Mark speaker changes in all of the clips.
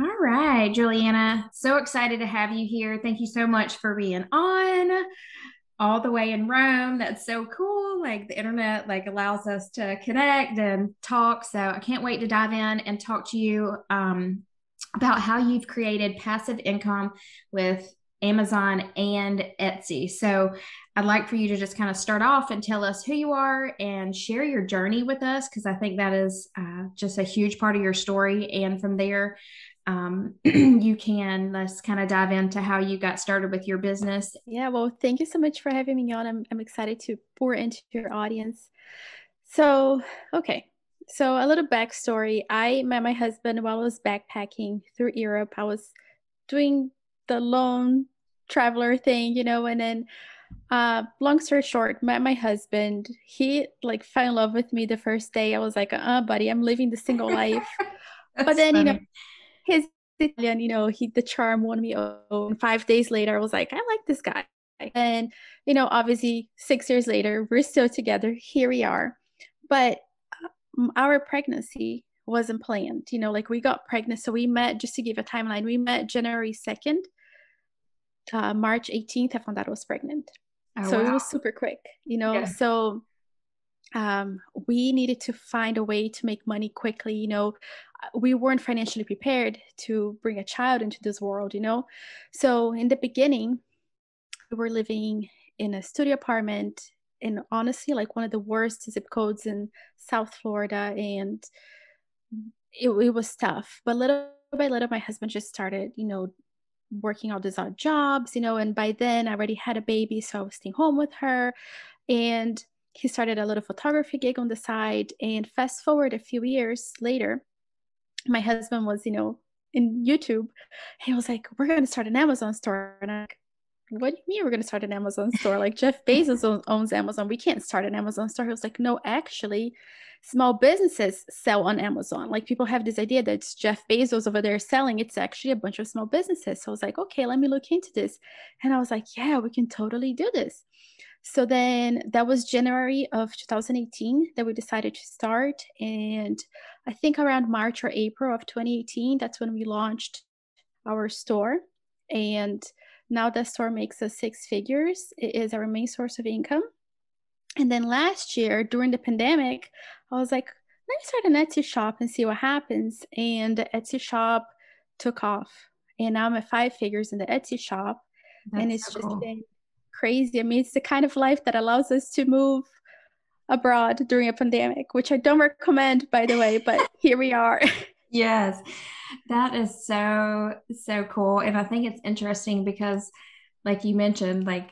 Speaker 1: All right, Juliana. So excited to have you here. Thank you so much for being on all the way in Rome. That's so cool. Like the internet like allows us to connect and talk. So I can't wait to dive in and talk to you um, about how you've created passive income with Amazon and Etsy. So I'd like for you to just kind of start off and tell us who you are and share your journey with us because I think that is uh, just a huge part of your story. And from there, um, you can let's kind of dive into how you got started with your business.
Speaker 2: Yeah, well, thank you so much for having me on. I'm, I'm excited to pour into your audience. So, okay, so a little backstory. I met my husband while I was backpacking through Europe. I was doing the lone traveler thing, you know, and then uh long story short, met my husband. He like fell in love with me the first day. I was like, uh buddy, I'm living the single life. but then, funny. you know, his Italian, you know, he the charm won me over. And five days later, I was like, I like this guy. And you know, obviously, six years later, we're still together. Here we are. But um, our pregnancy wasn't planned. You know, like we got pregnant. So we met, just to give a timeline, we met January 2nd. Uh, March 18th, I found out I was pregnant. Oh, so wow. it was super quick, you know. Yeah. So um, we needed to find a way to make money quickly. You know, we weren't financially prepared to bring a child into this world, you know? So in the beginning, we were living in a studio apartment in honestly like one of the worst zip codes in South Florida. And it, it was tough. But little by little, my husband just started, you know, working all these odd jobs, you know, and by then I already had a baby. So I was staying home with her. And he started a little photography gig on the side. And fast forward a few years later, my husband was, you know, in YouTube. He was like, "We're going to start an Amazon store," and I'm like, "What do you mean we're going to start an Amazon store? Like Jeff Bezos owns Amazon. We can't start an Amazon store." He was like, "No, actually." Small businesses sell on Amazon. Like people have this idea that it's Jeff Bezos over there selling. It's actually a bunch of small businesses. So I was like, okay, let me look into this. And I was like, yeah, we can totally do this. So then that was January of 2018 that we decided to start. And I think around March or April of 2018, that's when we launched our store. And now that store makes us six figures. It is our main source of income. And then last year during the pandemic, I was like, let me start an Etsy shop and see what happens. And the Etsy shop took off. And now I'm at five figures in the Etsy shop. That's and it's so just cool. been crazy. I mean, it's the kind of life that allows us to move abroad during a pandemic, which I don't recommend, by the way, but here we are.
Speaker 1: yes, that is so, so cool. And I think it's interesting because, like you mentioned, like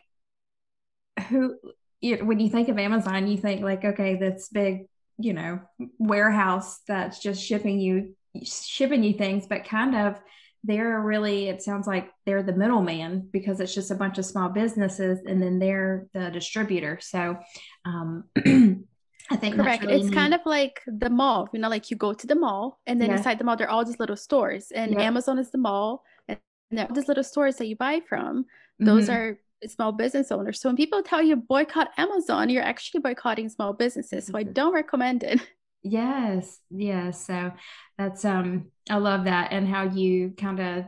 Speaker 1: who, you, when you think of Amazon, you think like, okay, this big, you know, warehouse that's just shipping you, shipping you things, but kind of they're really it sounds like they're the middleman because it's just a bunch of small businesses and then they're the distributor so um I think
Speaker 2: correct. Really it's neat. kind of like the mall, you know, like you go to the mall and then yeah. inside the mall they're all just little stores, and. Amazon is the mall, and there are these little stores that you buy from. Those mm-hmm. are small business owners. So when people tell you boycott Amazon, you're actually boycotting small businesses. So I don't recommend it.
Speaker 1: Yes, yes. So that's um I love that and how you kind of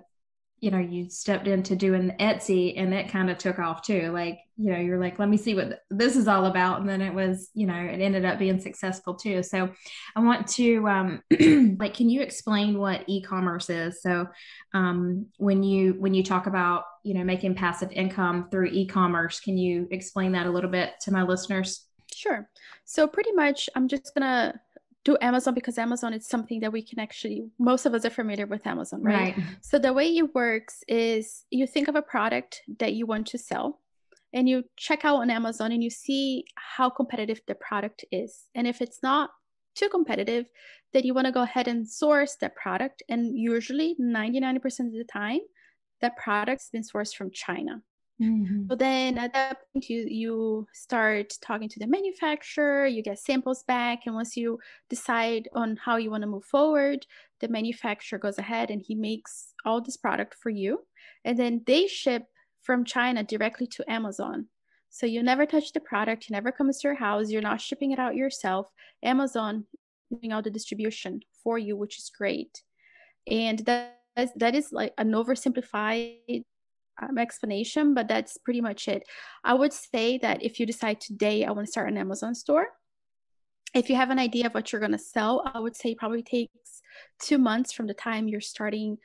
Speaker 1: you know you stepped into doing Etsy and it kind of took off too. Like, you know, you're like, let me see what this is all about and then it was, you know, it ended up being successful too. So I want to um like can you explain what e-commerce is? So um when you when you talk about, you know, making passive income through e-commerce, can you explain that a little bit to my listeners?
Speaker 2: Sure. So pretty much I'm just going to do Amazon because Amazon is something that we can actually, most of us are familiar with Amazon, right? right? So the way it works is you think of a product that you want to sell and you check out on Amazon and you see how competitive the product is. And if it's not too competitive, then you want to go ahead and source that product. And usually 99% of the time, that product's been sourced from China. Mm-hmm. So then at that point, you, you start talking to the manufacturer, you get samples back. And once you decide on how you want to move forward, the manufacturer goes ahead and he makes all this product for you. And then they ship from China directly to Amazon. So you never touch the product, it never comes to your house, you're not shipping it out yourself. Amazon doing all the distribution for you, which is great. And that that is like an oversimplified um, explanation, but that's pretty much it. I would say that if you decide today, I want to start an Amazon store, if you have an idea of what you're going to sell, I would say probably takes two months from the time you're starting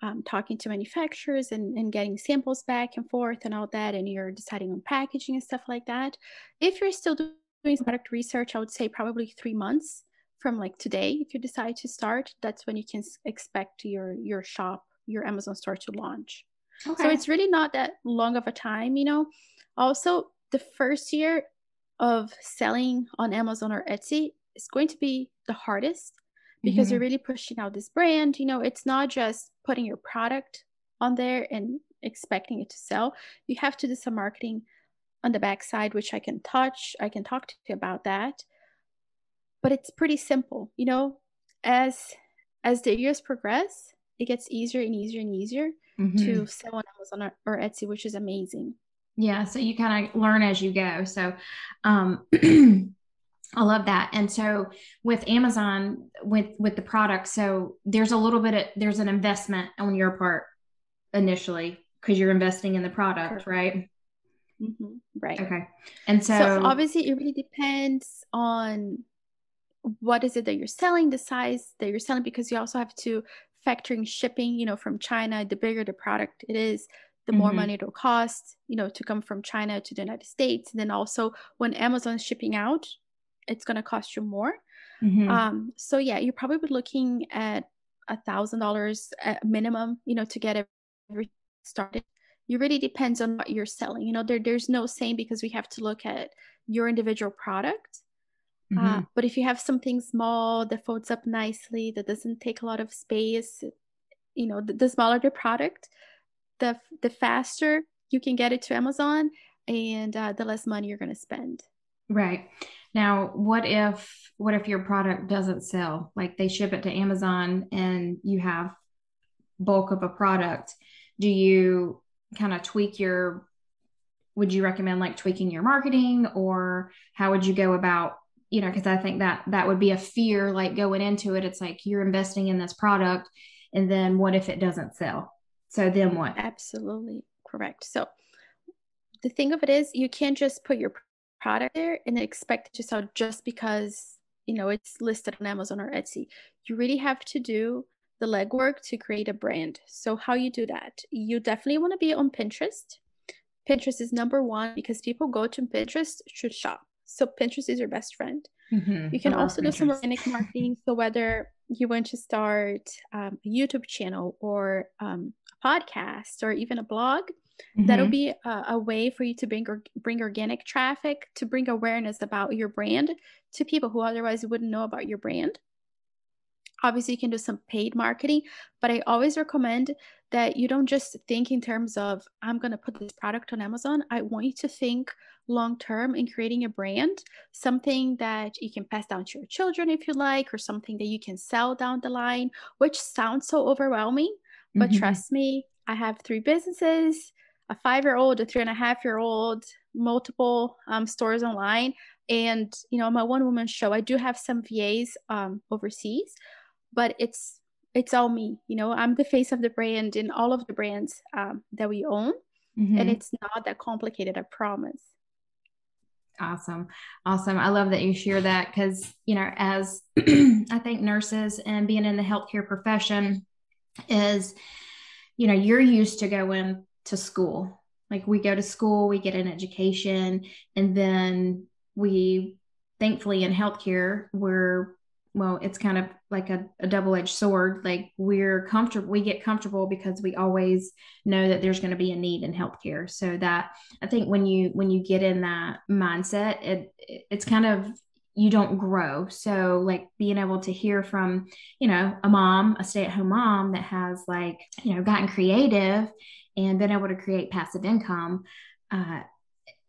Speaker 2: um, talking to manufacturers and, and getting samples back and forth and all that, and you're deciding on packaging and stuff like that. If you're still doing product research, I would say probably three months from like today. If you decide to start, that's when you can expect your your shop, your Amazon store to launch. Okay. So it's really not that long of a time, you know. Also, the first year of selling on Amazon or Etsy is going to be the hardest because mm-hmm. you're really pushing out this brand. You know, it's not just putting your product on there and expecting it to sell. You have to do some marketing on the backside, which I can touch. I can talk to you about that. But it's pretty simple, you know. As as the years progress, it gets easier and easier and easier mm-hmm. to sell on Amazon or Etsy, which is amazing.
Speaker 1: Yeah, so you kind of learn as you go. So um I love that. And so with Amazon with with the product, so there's a little bit of there's an investment on your part initially because you're investing in the product, right?
Speaker 2: Mm-hmm. Right.
Speaker 1: Okay. And so,
Speaker 2: so obviously it really depends on what is it that you're selling, the size that you're selling, because you also have to factor in shipping, you know, from China. The bigger the product it is, the more mm-hmm. money it'll cost, you know, to come from China to the United States. And then also when Amazon's shipping out, it's going to cost you more. Mm-hmm. Um, so yeah, you're probably looking at a thousand dollars minimum, you know, to get everything started. It really depends on what you're selling. You know, there, there's no saying because we have to look at your individual product. Uh, mm-hmm. Uh, but if you have something small that folds up nicely, that doesn't take a lot of space, you know, the, the smaller the product, the the faster you can get it to Amazon and uh, the less money you're going to spend.
Speaker 1: Right. Now, what if what if your product doesn't sell? Like they ship it to Amazon and you have bulk of a product. Do you kind of tweak your would you recommend like tweaking your marketing or how would you go about you know because i think that that would be a fear like going into it it's like you're investing in this product and then what if it doesn't sell so then what?
Speaker 2: Absolutely correct. So the thing of it is you can't just put your product there and expect it to sell just because you know it's listed on Amazon or Etsy. You really have to do the legwork to create a brand. So how you do that? You definitely want to be on Pinterest. Pinterest is number one because people go to Pinterest to shop. So Pinterest is your best friend. Mm-hmm. You can also Pinterest. do some organic marketing. So whether you want to start um, a YouTube channel or um, a podcast or even a blog mm-hmm. that'll be a, a, way for you to bring or, bring organic traffic to bring awareness about your brand to people who otherwise wouldn't know about your brand obviously you can do some paid marketing but i always recommend that you don't just think in terms of i'm going to put this product on amazon i want you to think long term in creating a brand something that you can pass down to your children if you like or something that you can sell down the line which sounds so overwhelming but mm-hmm. trust me, I have three businesses a five year old, a three and a half year old, multiple um, stores online. And, you know, my one woman show, I do have some VAs um, overseas, but it's, it's all me, you know, I'm the face of the brand in all of the brands um, that we own. Mm-hmm. And it's not that complicated, I promise.
Speaker 1: Awesome. Awesome. I love that you share that because, you know, as I think nurses and being in the healthcare profession, is you know you're used to going to school like we go to school we get an education and then we thankfully in healthcare we're well it's kind of like a, a double-edged sword like we're comfortable we get comfortable because we always know that there's going to be a need in healthcare so that i think when you when you get in that mindset it it's kind of you don't grow. So, like being able to hear from, you know, a mom, a stay at home mom that has like, you know, gotten creative and been able to create passive income, uh,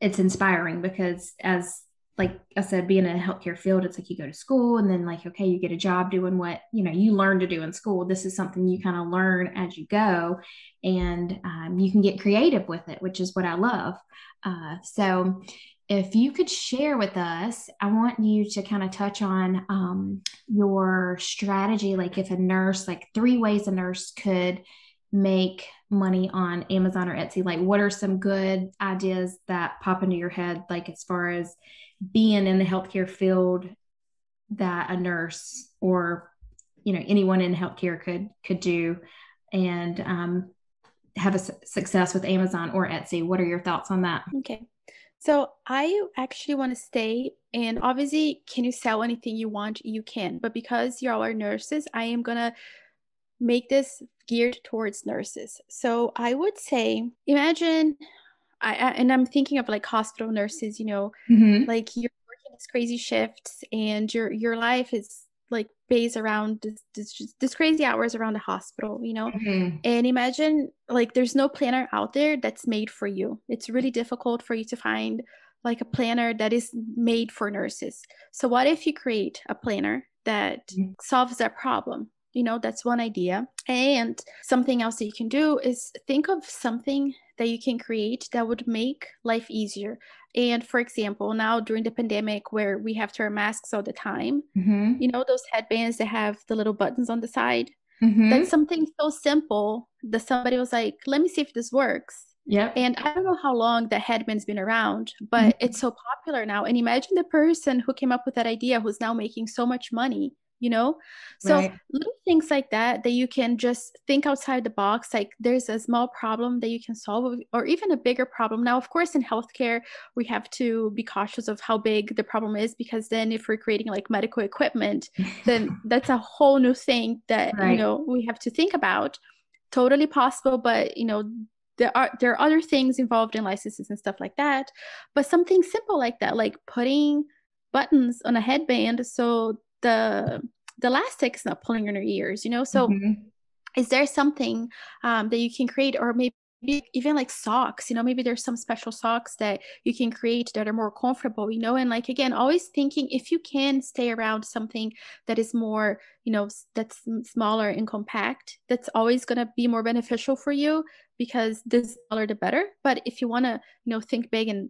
Speaker 1: it's inspiring because as like I said, being in a healthcare field, it's like you go to school and then like, okay, you get a job doing what, you know, you learn to do in school. This is something you kind of learn as you go and um, you can get creative with it, which is what I love. Uh, so if you could share with us, I want you to kind of touch on um, your strategy. Like, if a nurse, like three ways a nurse could make money on Amazon or Etsy, like, what are some good ideas that pop into your head, like, as far as being in the healthcare field that a nurse or you know anyone in healthcare could could do and um, have a su- success with Amazon or Etsy. What are your thoughts on that?
Speaker 2: Okay. So I actually want to stay and obviously can you sell anything you want? You can. But because you're all nurses, I am going to make this geared towards nurses. So I would say imagine I, and I'm thinking of like hospital nurses, you know, mm-hmm. like you're working these crazy shifts and your your life is like based around this, this, this crazy hours around the hospital, you know? Mm-hmm. And imagine like there's no planner out there that's made for you. It's really difficult for you to find like a planner that is made for nurses. So what if you create a planner that mm-hmm. solves that problem? You know, that's one idea. And something else that you can do is think of something that you can create that would make life easier. And for example, now during the pandemic where we have to wear masks all the time, mm-hmm. you know, those headbands that have the little buttons on the side. Mm-hmm. That's something so simple that somebody was like, let me see if this works.
Speaker 1: Yeah.
Speaker 2: And I don't know how long the headband's been around, but mm-hmm. it's so popular now. And imagine the person who came up with that idea who's now making so much money you know so right. little things like that that you can just think outside the box like there's a small problem that you can solve or even a bigger problem now of course in healthcare we have to be cautious of how big the problem is because then if we're creating like medical equipment then that's a whole new thing that right. you know we have to think about totally possible but you know there are there are other things involved in licenses and stuff like that but something simple like that like putting buttons on a headband so the the elastic is not pulling on your ears you know? So mm-hmm. is there something um, that you can create or maybe even like socks you know maybe there's some special socks that you can create that are more comfortable you know? And like again always thinking if you can stay around something that is more you know that's smaller and compact that's always going to be more beneficial for you because the smaller the better. But if you want to you know think big and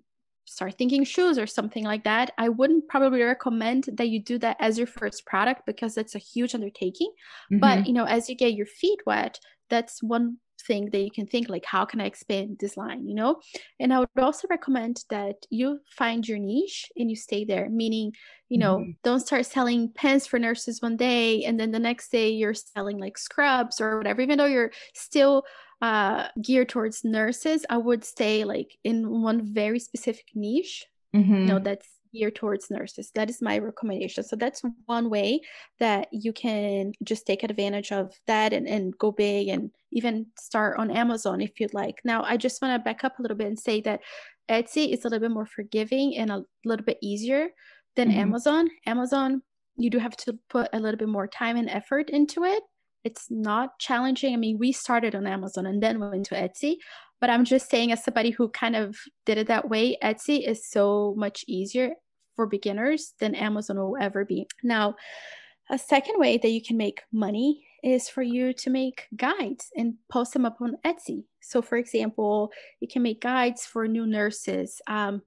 Speaker 2: start thinking shoes or something like that, I wouldn't probably recommend that you do that as your first product because it's a huge undertaking. Mm-hmm. But you know, as you get your feet wet, that's one thing that you can think like how can i expand this line you know and i would also recommend that you find your niche and you stay there meaning you know mm-hmm. don't start selling pens for nurses one day and then the next day you're selling like scrubs or whatever even though you're still uh, geared towards nurses, I would stay like in one very specific niche. Mm-hmm. You know, that's geared towards nurses. That is my recommendation. So that's one way that you can just take advantage of that and, and go big and even start on Amazon if you'd like. Now, I just want to back up a little bit and say that Etsy is a little bit more forgiving and a little bit easier than mm-hmm. Amazon. Amazon, you do have to put a little bit more time and effort into it it's not challenging. I mean, we started on Amazon and then went to Etsy, but I'm just saying, as somebody who kind of did it that way, Etsy is so much easier for beginners than Amazon will ever be. Now, a second way that you can make money is for you to make guides and post them up on Etsy. So, for example, you can make guides for new nurses. Um,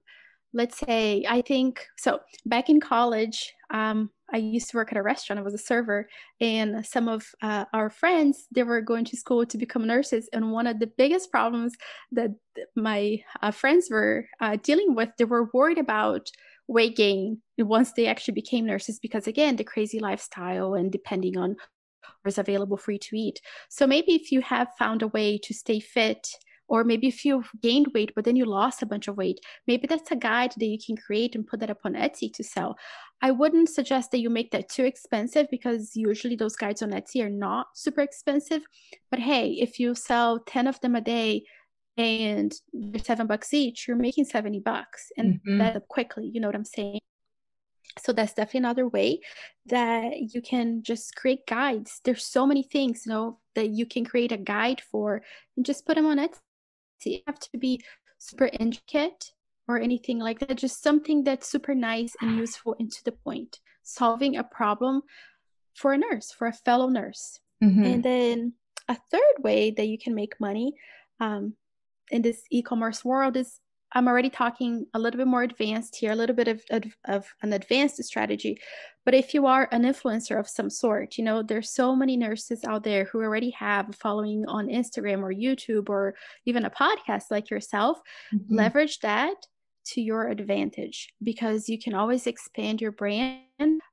Speaker 2: let's say, I think so. Back in college, um, I used to work at a restaurant. I was a server, and some of uh, our friends they were going to school to become nurses. And one of the biggest problems that my uh, friends were uh, dealing with, they were worried about weight gain once they actually became nurses, because again, the crazy lifestyle and depending on what's available for you to eat. So maybe if you have found a way to stay fit or maybe if you've gained weight but then you lost a bunch of weight maybe that's a guide that you can create and put that up on etsy to sell i wouldn't suggest that you make that too expensive because usually those guides on etsy are not super expensive. But hey if you sell 10 of them a day and they're seven bucks each you're making 70 bucks and mm-hmm. that up quickly you know what i'm saying? So that's definitely another way that you can just create guides. There's so many things you know that you can create a guide for and just put them on etsy. You have to be super intricate or anything like that. Just something that's super nice and useful and to the point. Solving a problem for a nurse, for a fellow nurse. Mm-hmm. And then a third way that you can make money um, in this e commerce world is I'm already talking a little bit more advanced here, a little bit of, of, of, an advanced strategy. But if you are an influencer of some sort, you know, there's so many nurses out there who already have a following on Instagram or YouTube or even a podcast like yourself, mm-hmm. leverage that to your advantage because you can always expand your brand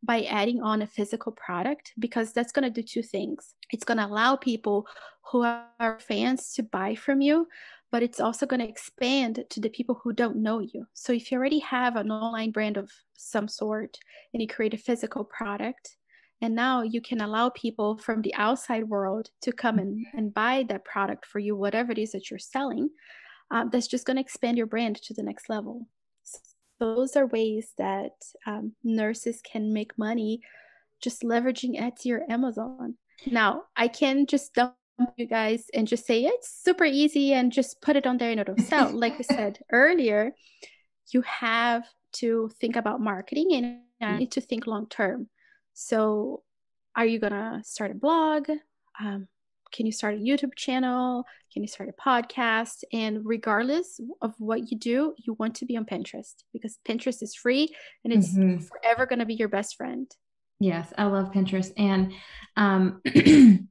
Speaker 2: by adding on a physical product because that's going to do two things. It's going to allow people who are fans to buy from you, but it's also going to expand to the people who don't know you. So if you already have an online brand of some sort and you create a physical product, and now you can allow people from the outside world to come mm-hmm. and, and buy that product for you, whatever it is that you're selling um, that's just going to expand your brand to the next level. So those are ways that um, nurses can make money just leveraging Etsy or Amazon. Now, I can just dump you guys and just say it's super easy and just put it on there and it'll sell. like I said earlier, you have to think about marketing and you need to think long term. So, are you going to start a blog? Um, can you start a YouTube channel? Can you start a podcast? And regardless of what you do, you want to be on Pinterest because Pinterest is free and it's mm-hmm. forever going to be your best friend.
Speaker 1: Yes, I love Pinterest. And um,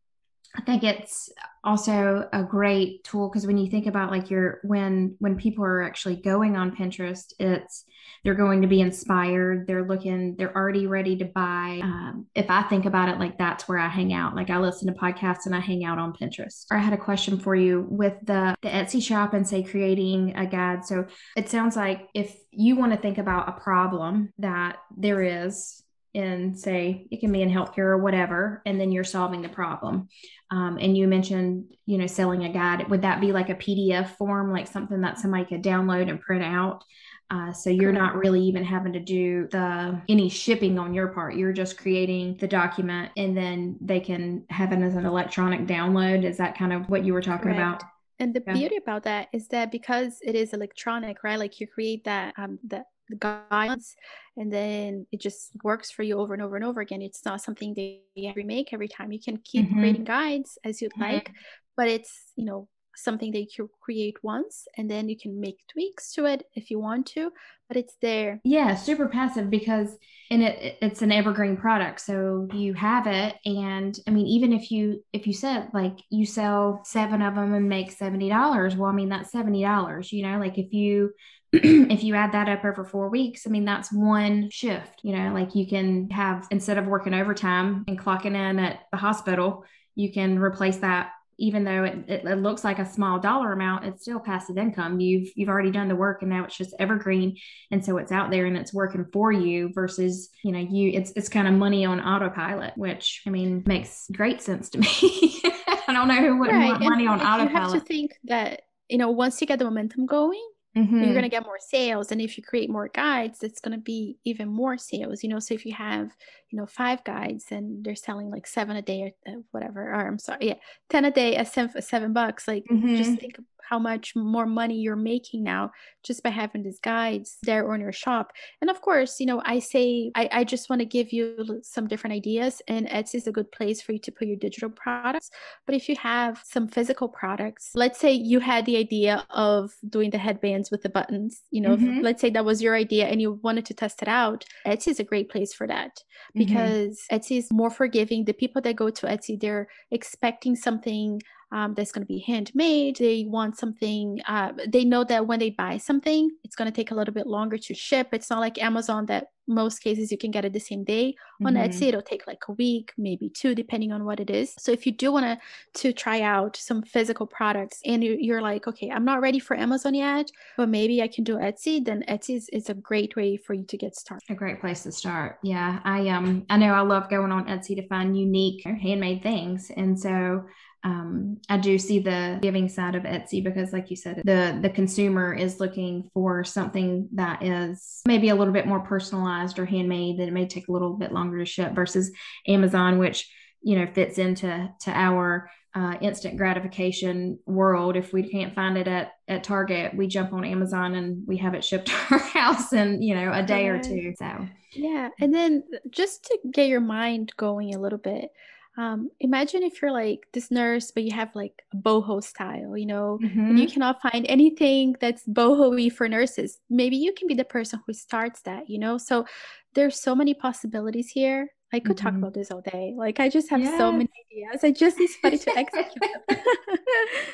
Speaker 1: I think it's also a great tool because when you think about like your when when people are actually going on Pinterest, it's they're going to be inspired. They're looking, they're already ready to buy. Um, if I think about it, like that's where I hang out. Like I listen to podcasts and I hang out on Pinterest. Or I had a question for you with the the Etsy shop and say creating a guide. So it sounds like if you want to think about a problem that there is in say it can be in healthcare or whatever and then you're solving the problem um, and you mentioned you know selling a guide. Would that be like a pdf form like something that somebody could download and print out? Uh, so you're not really even having to do the any shipping on your part. You're just creating the document and then they can have it as an electronic download. Is that kind of what you were talking Correct. about
Speaker 2: and the yeah. beauty about that is that because it is electronic right like you create that um the guidelines and then it just works for you over and over and over again it's not something that you remake every time you can keep mm-hmm. creating guides as you'd mm-hmm. like but it's you know something that you create once and then you can make tweaks to it if you want to but it's there
Speaker 1: yeah super passive because and it it's an evergreen product so you have it and i mean even if you if you said like you sell seven of them and make $70 well i mean that's $70 you know like if you if you add that up over four weeks, I mean, that's one shift. You know, like you can have, instead of working overtime and clocking in at the hospital, you can replace that. Even though it, it, it looks like a small dollar amount, it's still passive income. You've you've already done the work, and now it's just evergreen, and so it's out there and it's working for you. Versus, you know, you it's it's kind of money on autopilot, which I mean makes great sense to me. I don't know who wouldn't right. want money on autopilot. You
Speaker 2: have to think that you know once you get the momentum going, Mm-hmm. You're going to get more sales. And if you create more guides, it's going to be even more sales. You know, so if you have, you know, five guides and they're selling like seven a day or uh, whatever, or I'm sorry, yeah, 10 a day at seven, seven bucks, like mm-hmm. just think how much more money you're making now just by having these guides there on your shop. And of course, you know, I say, I, I just want to give you some different ideas, and Etsy is a good place for you to put your digital products. But if you have some physical products, let's say you had the idea of doing the headbands with the buttons, you know, mm-hmm. let's say that was your idea and you wanted to test it out, Etsy is a great place for that mm-hmm. because mm-hmm. Etsy is more forgiving. The people that go to Etsy, they're expecting something um, that's going to be handmade. They want something, uh, they know that when they buy something, it's going to take a little bit longer to ship. It's not like Amazon that most cases you can get it the same day. Mm-hmm. On Etsy, it'll take like a week, maybe two, depending on what it is. So if you do want to to try out some physical products and you, are like, okay, I'm not ready for Amazon yet, but maybe I can do Etsy, then Etsy is, is a great way for you to get started.
Speaker 1: A great place to start. Yeah, I um I know I love going on Etsy to find unique handmade things, and so um, I do see the giving side of Etsy because, like you said, the the consumer is looking for something that is maybe a little bit more personalized or handmade that it may take a little bit longer to ship versus Amazon, which you know fits into to our uh, instant gratification world. If we can't find it at at Target, we jump on Amazon and we have it shipped to our house in you know a day or two. So
Speaker 2: yeah, and then just to get your mind going a little bit um, imagine if you're like this nurse, but you have like a boho style, you know, mm-hmm. and you mm-hmm. cannot find anything that's boho for nurses. Maybe you can be the person who starts that, you know? So there's so many possibilities here. I could mm-hmm. talk about this all day. Like I just have yes. so many ideas. I just need somebody to execute.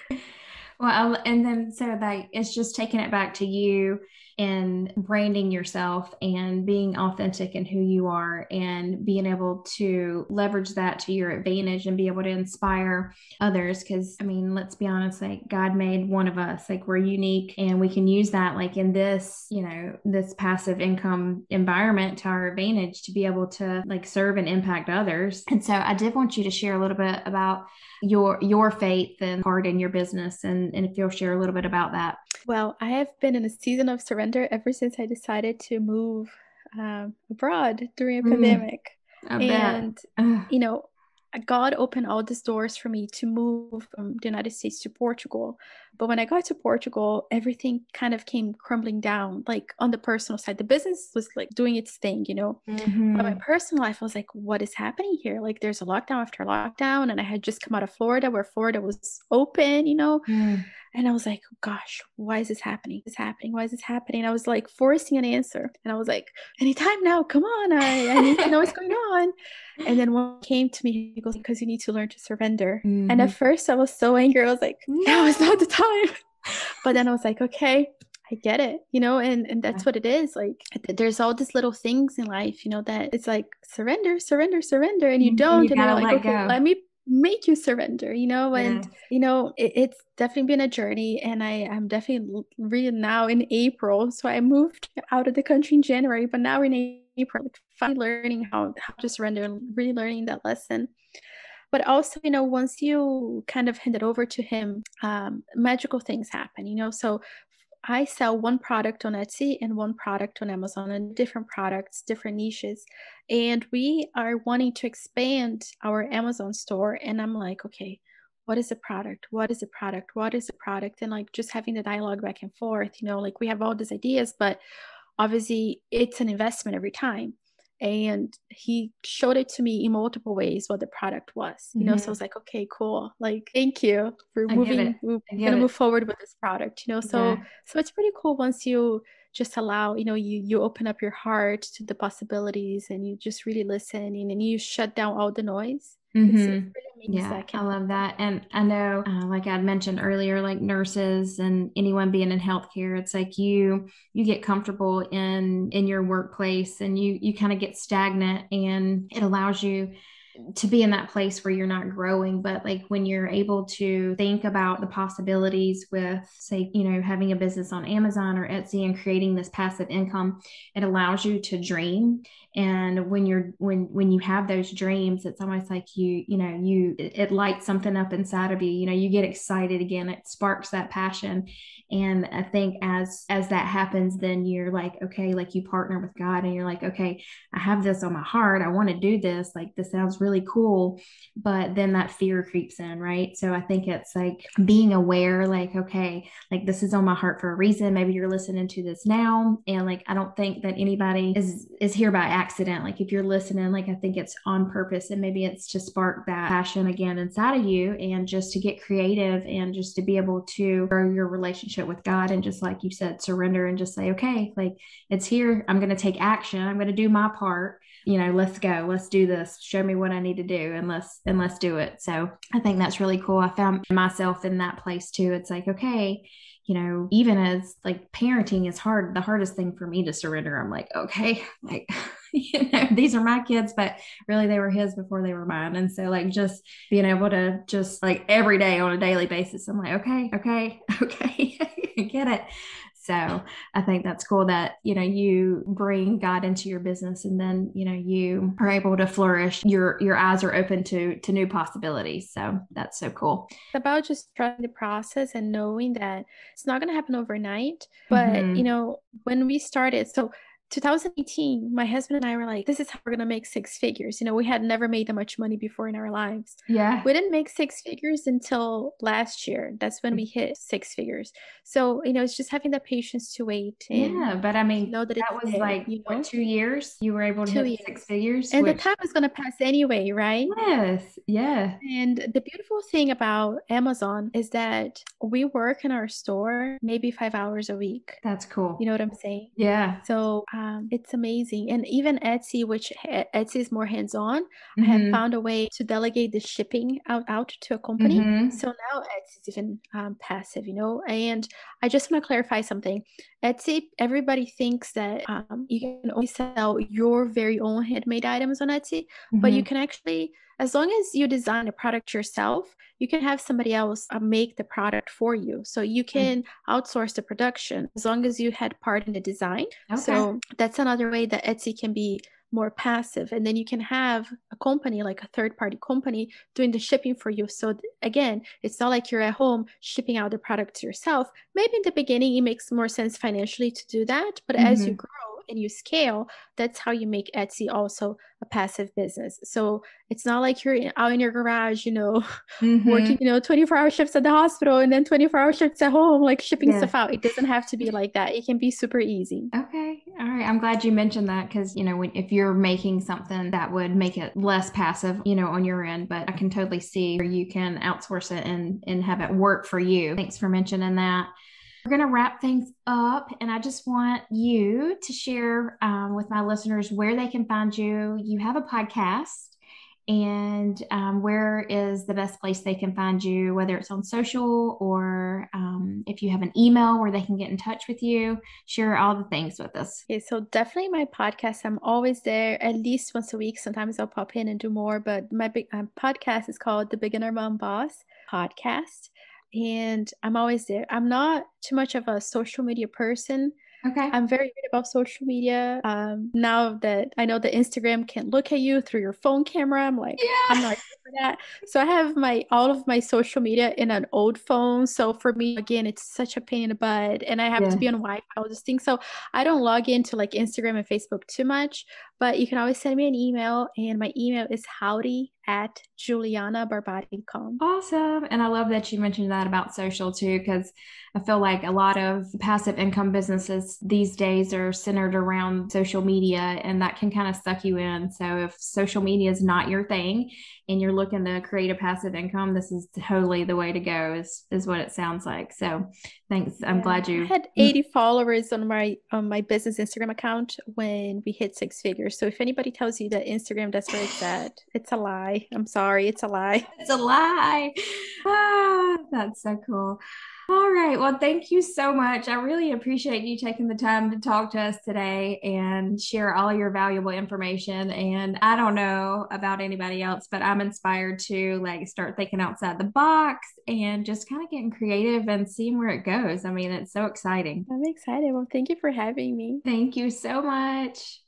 Speaker 1: well, and then so like it's just taking it back to you and branding yourself and being authentic in who you are and being able to leverage that to your advantage and be able to inspire others. Because, I mean, let's be honest, like God made one of us, like we're unique and we can use that, like in this, you know, this passive income environment to our advantage to be able to like serve and impact others. And so I did want you to share a little bit about your your faith and part in your business and, and if you'll share a little bit about that.
Speaker 2: Well i have been in a season of surrender ever since i decided to move um, abroad during a mm, pandemic. And you know God opened all these doors for me to move from the United States to Portugal. But when I got to Portugal, everything kind of came crumbling down, like on the personal side. The business was like doing its thing, you know. Mm-hmm. But my personal life, I was like, what is happening here? Like there's a lockdown after lockdown. And I had just come out of Florida where Florida was open, you know. Mm. And I was like, gosh, why is this happening? This happening? Why is this happening? And I was like forcing an answer. And I was like, anytime now, come on. I, I need to know what's going on. And then one came to me, goes, because you need to learn to surrender. Mm-hmm. And at mm-hmm. first I was so angry. I was like, now is not the time. but then I was like, okay, I get it, you know, and and that's yeah. what it is. Like there's all these little things in life, you know, that it's like surrender, surrender, surrender, and you mm-hmm. don't, and, you and you're like, okay, go. let me make you surrender you know and yeah. you know it, it's definitely been a journey and i am definitely really now in april so i moved out of the country in january but now we're in like finally learning how, how to surrender and really learning that lesson but also you know once you kind of hand it over to him um, magical things happen you know so I sell one product on Etsy and one product on Amazon and different products, different niches. And we are wanting to expand our Amazon store. And I'm like, okay, what is the product? What is the product? What is the product? And like just having the dialogue back and forth, you know, like we have all these ideas, but obviously it's an investment every time and he showed it to me in multiple ways what the product was you mm-hmm. know so i mm-hmm. was like okay cool like thank you for moving we're gonna move forward with this product you know so yeah. so it's pretty cool once you just allow you know you you open up your heart to the possibilities and you just really listen and, and you shut down all the noise
Speaker 1: Mm-hmm. Yeah, I love that. And I know, uh, like I'd mentioned earlier, like nurses and anyone being in healthcare, it's like you you get comfortable in in your workplace and you you kind of get stagnant, and it allows you to be in that place where you're not growing but like when you're able to think about the possibilities with say you know having a business on Amazon or Etsy and creating this passive income it allows you to dream and when you're when when you have those dreams it's almost like you you know you it, it lights something up inside of you. You know you get excited again. It sparks that passion. And i think as as that happens then you're like okay like you partner with god and you're like okay i have this on my heart. I want to do this. Like this sounds really cool. But then that fear creeps in right? So i think it's like being aware like okay like this is on my heart for a reason. Maybe you're listening to this now. And like i don't think that anybody is is here by accident like if you're listening like i think it's on purpose and maybe it's to spark that passion again inside of you and just to get creative and just to be able to grow your relationship relationship with God and just like you said, surrender and just say, okay, like it's here. I'm going to take action. I'm going to do my part. You know, let's go. Let's do this. Show me what I need to do and let's and let's do it. So I think that's really cool. I found myself in that place too. It's like, okay, you know, even as like parenting is hard, the hardest thing for me to surrender. I'm like, okay, like, you know, these are my kids, but really they were his before they were mine. And so, like, just being able to just like every day on a daily basis, I'm like, okay, okay, okay, get it. So I think that's cool that, you know, you bring God into your business and then, you know, you are able to flourish. Your your eyes are open to to new possibilities. So that's so cool.
Speaker 2: It's about just trusting the process and knowing that it's not gonna happen overnight. But mm-hmm. you know, when we started, so 2018, my husband and I were like, this is how we're going to make six figures. You know, we had never made that much money before in our lives.
Speaker 1: Yeah.
Speaker 2: We didn't make six figures until last year. That's when we hit six figures. So, you know, it's just having the patience to wait.
Speaker 1: yeah. But I mean, know that, that was like, you know? what, two years? You were able to two hit years. six figures?
Speaker 2: And which... the time is going to pass anyway, right?
Speaker 1: Yes. Yeah.
Speaker 2: And the beautiful thing about Amazon is that we work in our store maybe five hours a week.
Speaker 1: That's cool.
Speaker 2: You know what I'm saying?
Speaker 1: Yeah.
Speaker 2: So, um, it's amazing. And even Etsy, which Etsy is more hands on, mm-hmm. I have mm-hmm. found a way to delegate the shipping out, out to a company. Mm-hmm. So now Etsy is even um, passive, you know. And I just want to clarify something. Etsy, everybody thinks that um, you can only sell your very own handmade items on Etsy, mm-hmm. but you mm-hmm. can actually as long as you design a product yourself, you can have somebody else uh, make the product for you. So you mm. can outsource the production as long as you had part in the design. Okay. So that's another way that Etsy can be more passive and then you can have a company like a third party company doing the shipping for you so again it's not like you're at home shipping out the product yourself maybe in the beginning it makes more sense financially to do that but mm-hmm. as you mm-hmm. grow and you scale, that's how you make Etsy also a passive business. So it's not like you're out in your garage, you know, mm-hmm. working, you know, 24 hour shifts at the hospital and then 24 hour shifts at home, like shipping yeah. stuff out. It doesn't have to be like that. It can be super easy.
Speaker 1: Okay. All right. I'm glad you mentioned that because, you know, when, if you're making something that would make it less passive, you know, on your end, but I can totally see where you can outsource it and, and have it work for you. Thanks for mentioning that. We're going to wrap things up, and I just want you to share um, with my listeners where they can find you. You have a podcast, and um, where is the best place they can find you, whether it's on social or um, if you have an email where they can get in touch with you. Share all the things with us.
Speaker 2: Okay, so definitely my podcast. I'm always there at least once a week. Sometimes I'll pop in and do more, but my big podcast is called The Beginner Mom Boss Podcast and I'm always there. I'm not too much of a social media person.
Speaker 1: Okay.
Speaker 2: I'm very good about social media. Um, now that I know that Instagram can look at you through your phone camera, I'm like, yeah. I'm not for that. So I have my all of my social media in an old phone. So for me, again, it's such a pain in the butt, and I have yeah. to be on Wi-Fi, all this thing. So I don't log into like Instagram and Facebook too much. But you can always send me an email, and my email is howdy at julianabarbati.com.
Speaker 1: Awesome. And I love that you mentioned that about social too, because I feel like a lot of passive income businesses these days are centered around social media, and that can kind of suck you in. So if social media is not your thing and you're looking to create a passive income, this is totally the way to go, is, is what it sounds like. So thanks. I'm yeah. glad you
Speaker 2: I had 80 followers on my on my business Instagram account when we hit six figures So if anybody tells you that Instagram that's where it's at, it's a lie. I'm sorry, it's a lie.
Speaker 1: It's a lie. Ah, that's so cool. All right. Well, thank you so much. I really appreciate you taking the time to talk to us today and share all your valuable information. And I don't know about anybody else, but I'm inspired to like start thinking outside the box and just kind of getting creative and seeing where it goes. I mean, it's so exciting.
Speaker 2: I'm excited. Well, thank you for having me.
Speaker 1: Thank you so much.